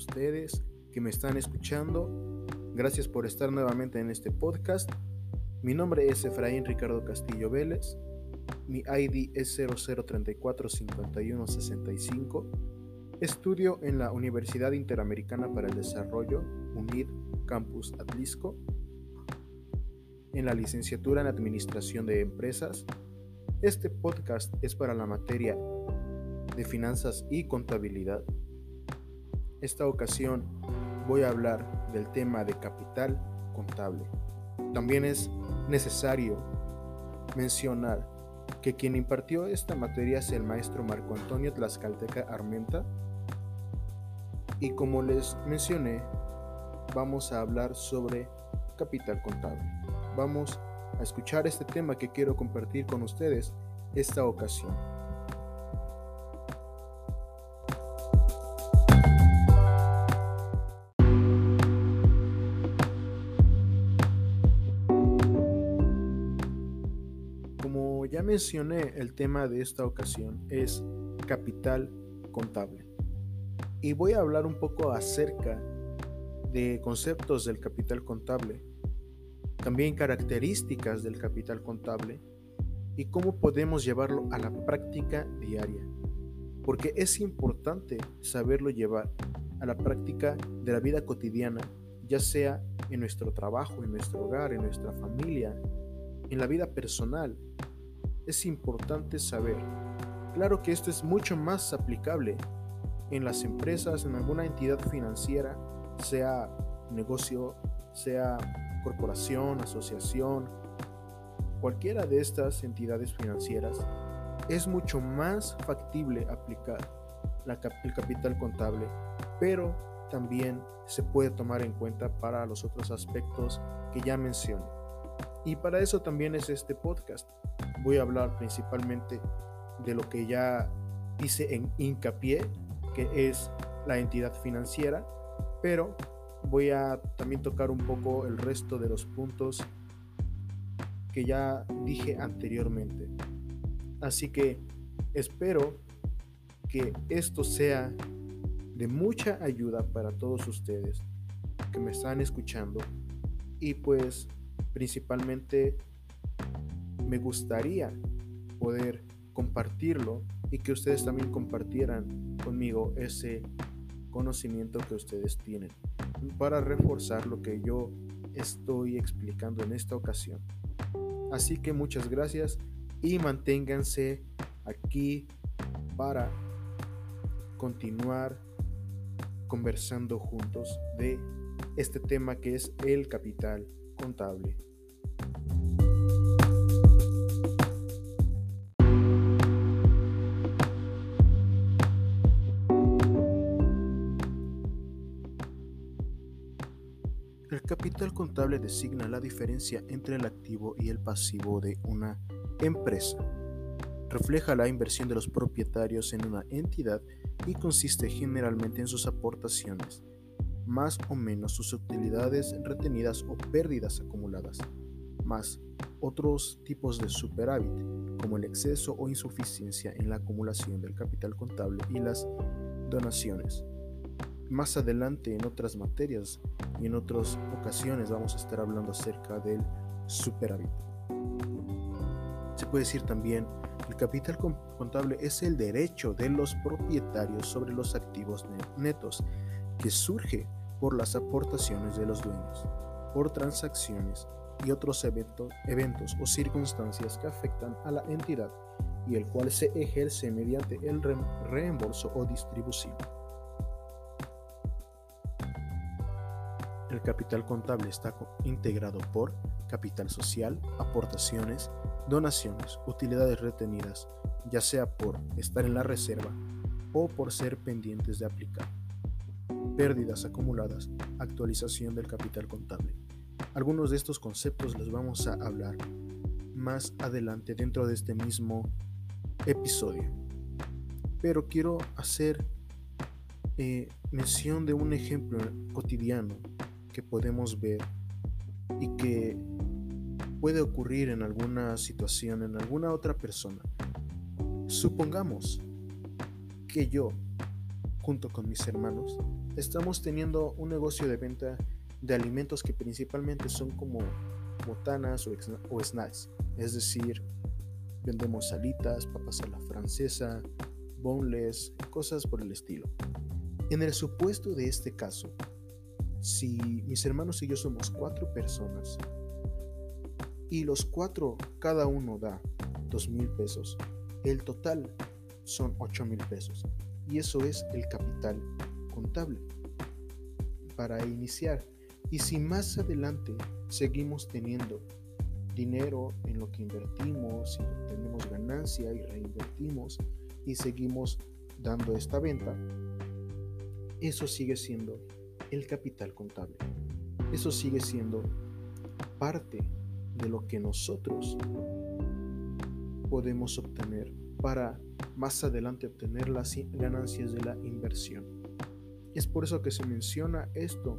Ustedes que me están escuchando. Gracias por estar nuevamente en este podcast. Mi nombre es Efraín Ricardo Castillo Vélez. Mi ID es 00345165. Estudio en la Universidad Interamericana para el Desarrollo, UNID Campus Atlisco, en la licenciatura en Administración de Empresas. Este podcast es para la materia de finanzas y contabilidad. Esta ocasión voy a hablar del tema de capital contable. También es necesario mencionar que quien impartió esta materia es el maestro Marco Antonio Tlaxcalteca Armenta. Y como les mencioné, vamos a hablar sobre capital contable. Vamos a escuchar este tema que quiero compartir con ustedes esta ocasión. Mencioné, el tema de esta ocasión es capital contable. Y voy a hablar un poco acerca de conceptos del capital contable, también características del capital contable y cómo podemos llevarlo a la práctica diaria. Porque es importante saberlo llevar a la práctica de la vida cotidiana, ya sea en nuestro trabajo, en nuestro hogar, en nuestra familia, en la vida personal, es importante saber. Claro que esto es mucho más aplicable en las empresas, en alguna entidad financiera, sea negocio, sea corporación, asociación, cualquiera de estas entidades financieras, es mucho más factible aplicar el capital contable, pero también se puede tomar en cuenta para los otros aspectos que ya mencioné. Y para eso también es este podcast. Voy a hablar principalmente de lo que ya hice en hincapié, que es la entidad financiera, pero voy a también tocar un poco el resto de los puntos que ya dije anteriormente. Así que espero que esto sea de mucha ayuda para todos ustedes que me están escuchando y pues Principalmente me gustaría poder compartirlo y que ustedes también compartieran conmigo ese conocimiento que ustedes tienen para reforzar lo que yo estoy explicando en esta ocasión. Así que muchas gracias y manténganse aquí para continuar conversando juntos de este tema que es el capital El capital contable designa la diferencia entre el activo y el pasivo de una empresa. Refleja la inversión de los propietarios en una entidad y consiste generalmente en sus aportaciones más o menos sus utilidades retenidas o pérdidas acumuladas, más otros tipos de superávit, como el exceso o insuficiencia en la acumulación del capital contable y las donaciones. Más adelante en otras materias y en otras ocasiones vamos a estar hablando acerca del superávit. Se puede decir también, el capital contable es el derecho de los propietarios sobre los activos netos que surge por las aportaciones de los dueños, por transacciones y otros eventos o circunstancias que afectan a la entidad y el cual se ejerce mediante el reembolso o distribución. El capital contable está integrado por capital social, aportaciones, donaciones, utilidades retenidas, ya sea por estar en la reserva o por ser pendientes de aplicar pérdidas acumuladas, actualización del capital contable. Algunos de estos conceptos los vamos a hablar más adelante dentro de este mismo episodio. Pero quiero hacer eh, mención de un ejemplo cotidiano que podemos ver y que puede ocurrir en alguna situación, en alguna otra persona. Supongamos que yo junto con mis hermanos, estamos teniendo un negocio de venta de alimentos que principalmente son como botanas o, snacks, es decir, vendemos salitas, papas a la francesa, boneless, cosas por el estilo. En el supuesto de este caso, si mis hermanos y yo somos cuatro personas y los cuatro cada uno da dos mil pesos, el total son ocho mil pesos y eso es el capital contable para iniciar. Y si más adelante seguimos teniendo dinero en lo que invertimos y tenemos ganancia y reinvertimos y seguimos dando esta venta, eso sigue siendo el capital contable. Eso sigue siendo parte de lo que nosotros podemos obtener para más adelante obtener las ganancias de la inversión. Es por eso que se menciona esto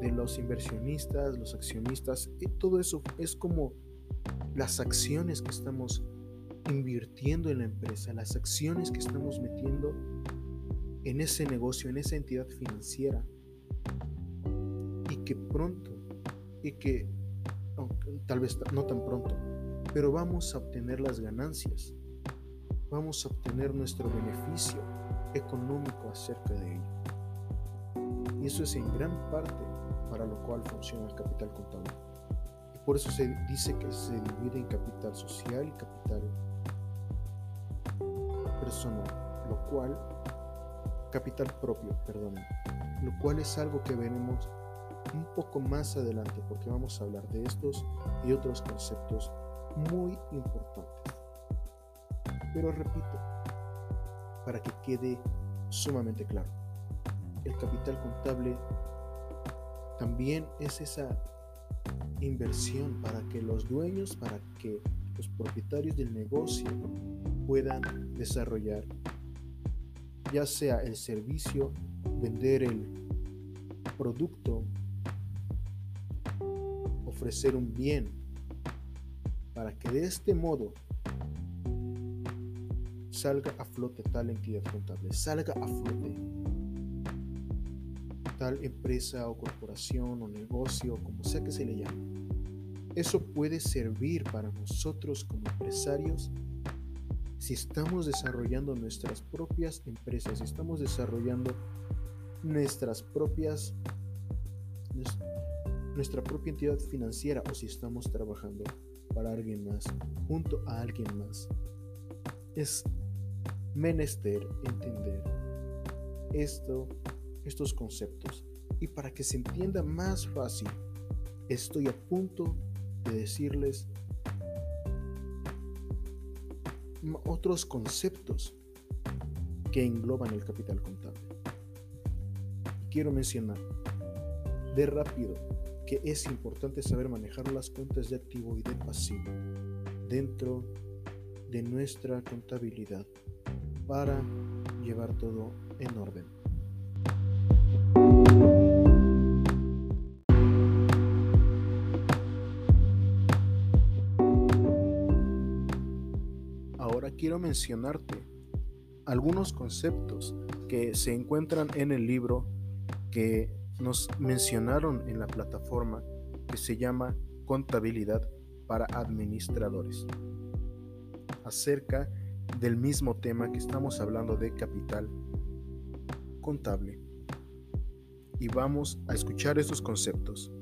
de los inversionistas, los accionistas, y todo eso es como las acciones que estamos invirtiendo en la empresa, las acciones que estamos metiendo en ese negocio, en esa entidad financiera, y que pronto, y que tal vez no tan pronto, pero vamos a obtener las ganancias, vamos a obtener nuestro beneficio económico acerca de ello. Eso es en gran parte para lo cual funciona el capital contable. Y por eso se dice que se divide en capital social y capital personal, lo cual, capital propio, perdón, lo cual es algo que veremos un poco más adelante porque vamos a hablar de estos y otros conceptos muy importantes. Pero repito, para que quede sumamente claro, el capital contable también es esa inversión para que los dueños, para que los propietarios del negocio puedan desarrollar ya sea el servicio, vender el producto, ofrecer un bien, para que de este modo salga a flote tal entidad contable, salga a flote tal empresa o corporación o negocio, como sea que se le llame. Eso puede servir para nosotros como empresarios si estamos desarrollando nuestras propias empresas, si estamos desarrollando nuestras propias nuestra propia entidad financiera o si estamos trabajando para alguien más, junto a alguien más. Es menester entender esto, estos conceptos. Y para que se entienda más fácil, estoy a punto de decirles otros conceptos que engloban el capital contable. Quiero mencionar de rápido que es importante saber manejar las cuentas de activo y de pasivo dentro de nuestra contabilidad para llevar todo en orden. Quiero mencionarte algunos conceptos que se encuentran en el libro que nos mencionaron en la plataforma que se llama Contabilidad para Administradores acerca del mismo tema que estamos hablando de capital contable. Y vamos a escuchar estos conceptos.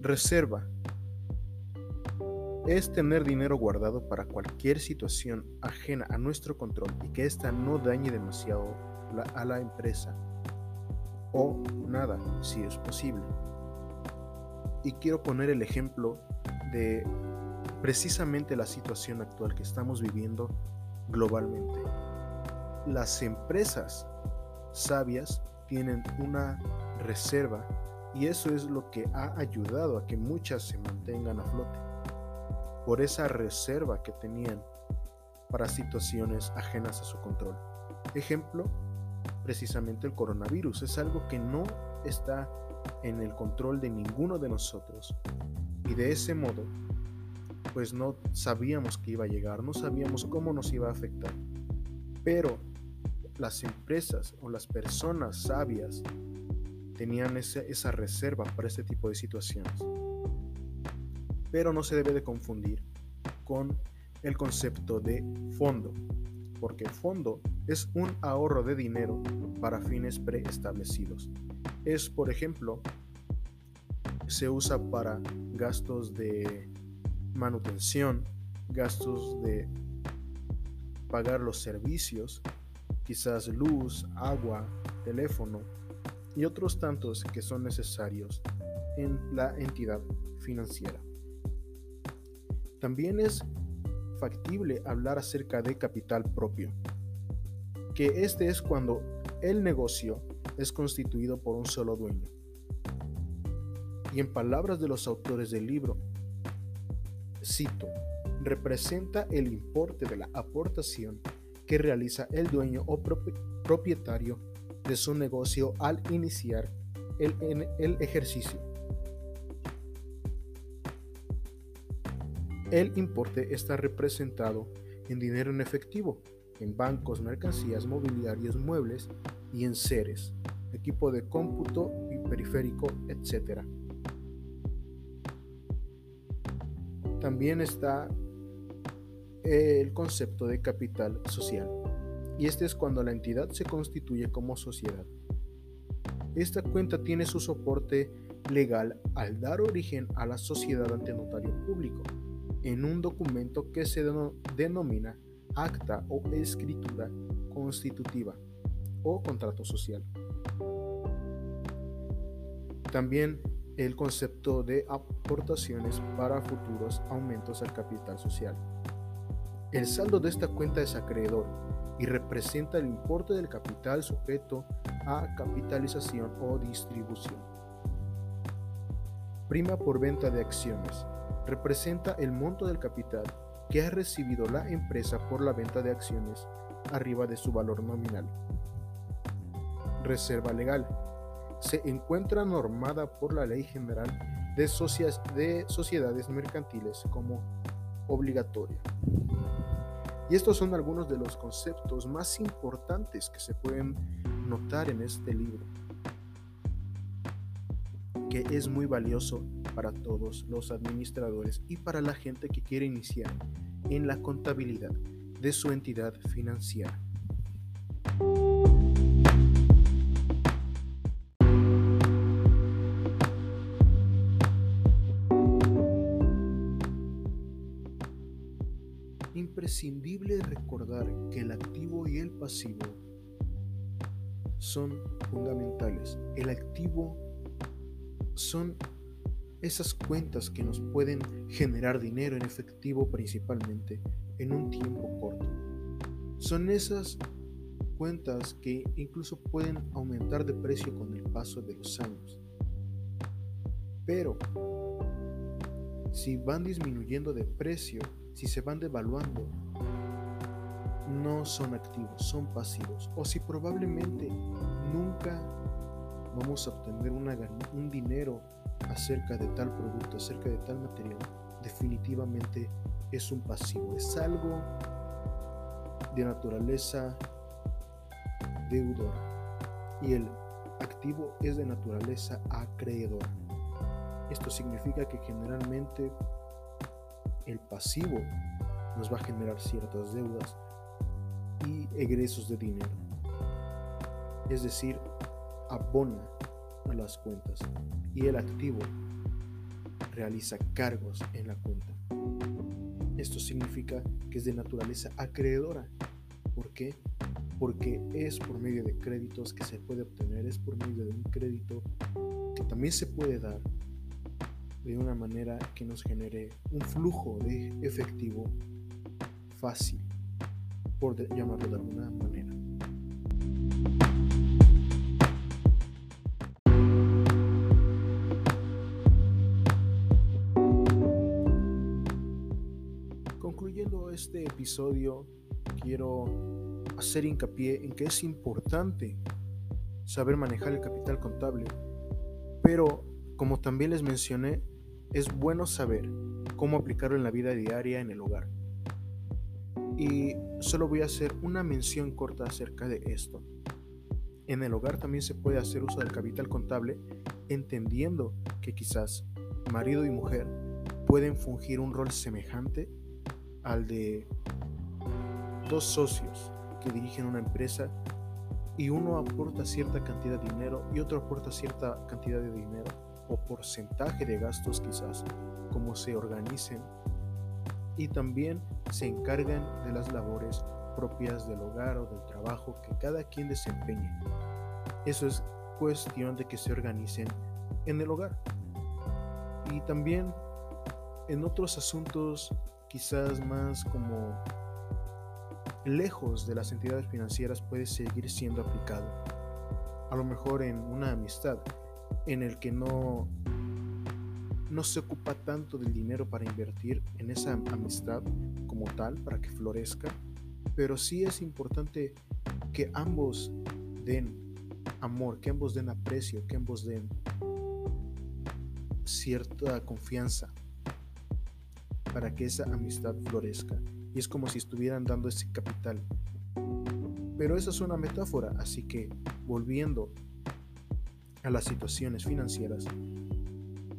Reserva es tener dinero guardado para cualquier situación ajena a nuestro control y que ésta no dañe demasiado a la empresa o nada, si es posible. Y quiero poner el ejemplo de precisamente la situación actual que estamos viviendo globalmente. Las empresas sabias tienen una reserva y eso es lo que ha ayudado a que muchas se mantengan a flote. Por esa reserva que tenían para situaciones ajenas a su control. Ejemplo, precisamente el coronavirus. Es algo que no está en el control de ninguno de nosotros. Y de ese modo, pues no sabíamos que iba a llegar, no sabíamos cómo nos iba a afectar. Pero las empresas o las personas sabias tenían esa, esa reserva para este tipo de situaciones. Pero no se debe de confundir con el concepto de fondo, porque fondo es un ahorro de dinero para fines preestablecidos. Es, por ejemplo, se usa para gastos de manutención, gastos de pagar los servicios, quizás luz, agua, teléfono y otros tantos que son necesarios en la entidad financiera. También es factible hablar acerca de capital propio, que este es cuando el negocio es constituido por un solo dueño. Y en palabras de los autores del libro, cito, representa el importe de la aportación que realiza el dueño o propietario de su negocio al iniciar el, el ejercicio. El importe está representado en dinero en efectivo, en bancos, mercancías, mobiliarios, muebles y en seres, equipo de cómputo y periférico, etc. También está el concepto de capital social, y este es cuando la entidad se constituye como sociedad. Esta cuenta tiene su soporte legal al dar origen a la sociedad ante notario público, en un documento que se denomina acta o escritura constitutiva o contrato social. También el concepto de aportaciones para futuros aumentos al capital social. El saldo de esta cuenta es acreedor y representa el importe del capital sujeto a capitalización o distribución. Prima por venta de acciones. Representa el monto del capital que ha recibido la empresa por la venta de acciones arriba de su valor nominal. Reserva legal. Se encuentra normada por la Ley General de, de Sociedades Mercantiles como obligatoria. Y estos son algunos de los conceptos más importantes que se pueden notar en este libro, que es muy valioso para todos los administradores y para la gente que quiere iniciar en la contabilidad de su entidad financiera. imprescindible recordar que el activo y el pasivo son fundamentales. El activo son esas cuentas que nos pueden generar dinero en efectivo principalmente en un tiempo corto. Son esas cuentas que incluso pueden aumentar de precio con el paso de los años. Pero si van disminuyendo de precio, si se van devaluando, no son activos, son pasivos. O si probablemente nunca vamos a obtener un dinero acerca de tal producto, acerca de tal material, definitivamente es un pasivo, es algo de naturaleza deudora y el activo es de naturaleza acreedora. Esto significa que generalmente el pasivo nos va a generar ciertas deudas y egresos de dinero. Es decir, abona a las cuentas y el activo realiza cargos en la cuenta. Esto significa que es de naturaleza acreedora. ¿Por qué? Porque es por medio de créditos que se puede obtener, es por medio de un crédito que también se puede dar de una manera que nos genere un flujo de efectivo fácil, por llamarlo de alguna manera. Este episodio, quiero hacer hincapié en que es importante saber manejar el capital contable, pero como también les mencioné, es bueno saber cómo aplicarlo en la vida diaria en el hogar. Y solo voy a hacer una mención corta acerca de esto. En el hogar también se puede hacer uso del capital contable entendiendo que quizás marido y mujer pueden fungir un rol semejante al de dos socios que dirigen una empresa y uno aporta cierta cantidad de dinero y otro aporta cierta cantidad de dinero o porcentaje de gastos quizás, como se organicen y también se encargan de las labores propias del hogar o del trabajo que cada quien desempeñe. Eso es cuestión de que se organicen en el hogar. Y también en otros asuntos quizás más como lejos de las entidades financieras puede seguir siendo aplicado. A lo mejor en una amistad en el que no no se ocupa tanto del dinero para invertir en esa amistad como tal para que florezca, pero sí es importante que ambos den amor, que ambos den aprecio, que ambos den cierta confianza para que esa amistad florezca. Y es como si estuvieran dando ese capital. Pero esa es una metáfora, así que volviendo a las situaciones financieras,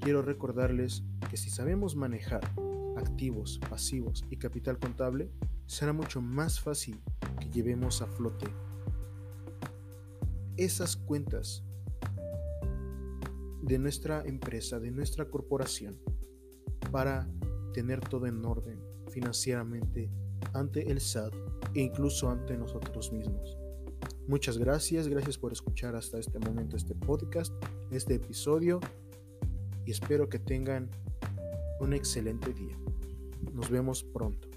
quiero recordarles que si sabemos manejar activos, pasivos y capital contable, será mucho más fácil que llevemos a flote esas cuentas de nuestra empresa, de nuestra corporación, para tener todo en orden financieramente ante el SAT e incluso ante nosotros mismos. Muchas gracias, gracias por escuchar hasta este momento este podcast, este episodio y espero que tengan un excelente día. Nos vemos pronto.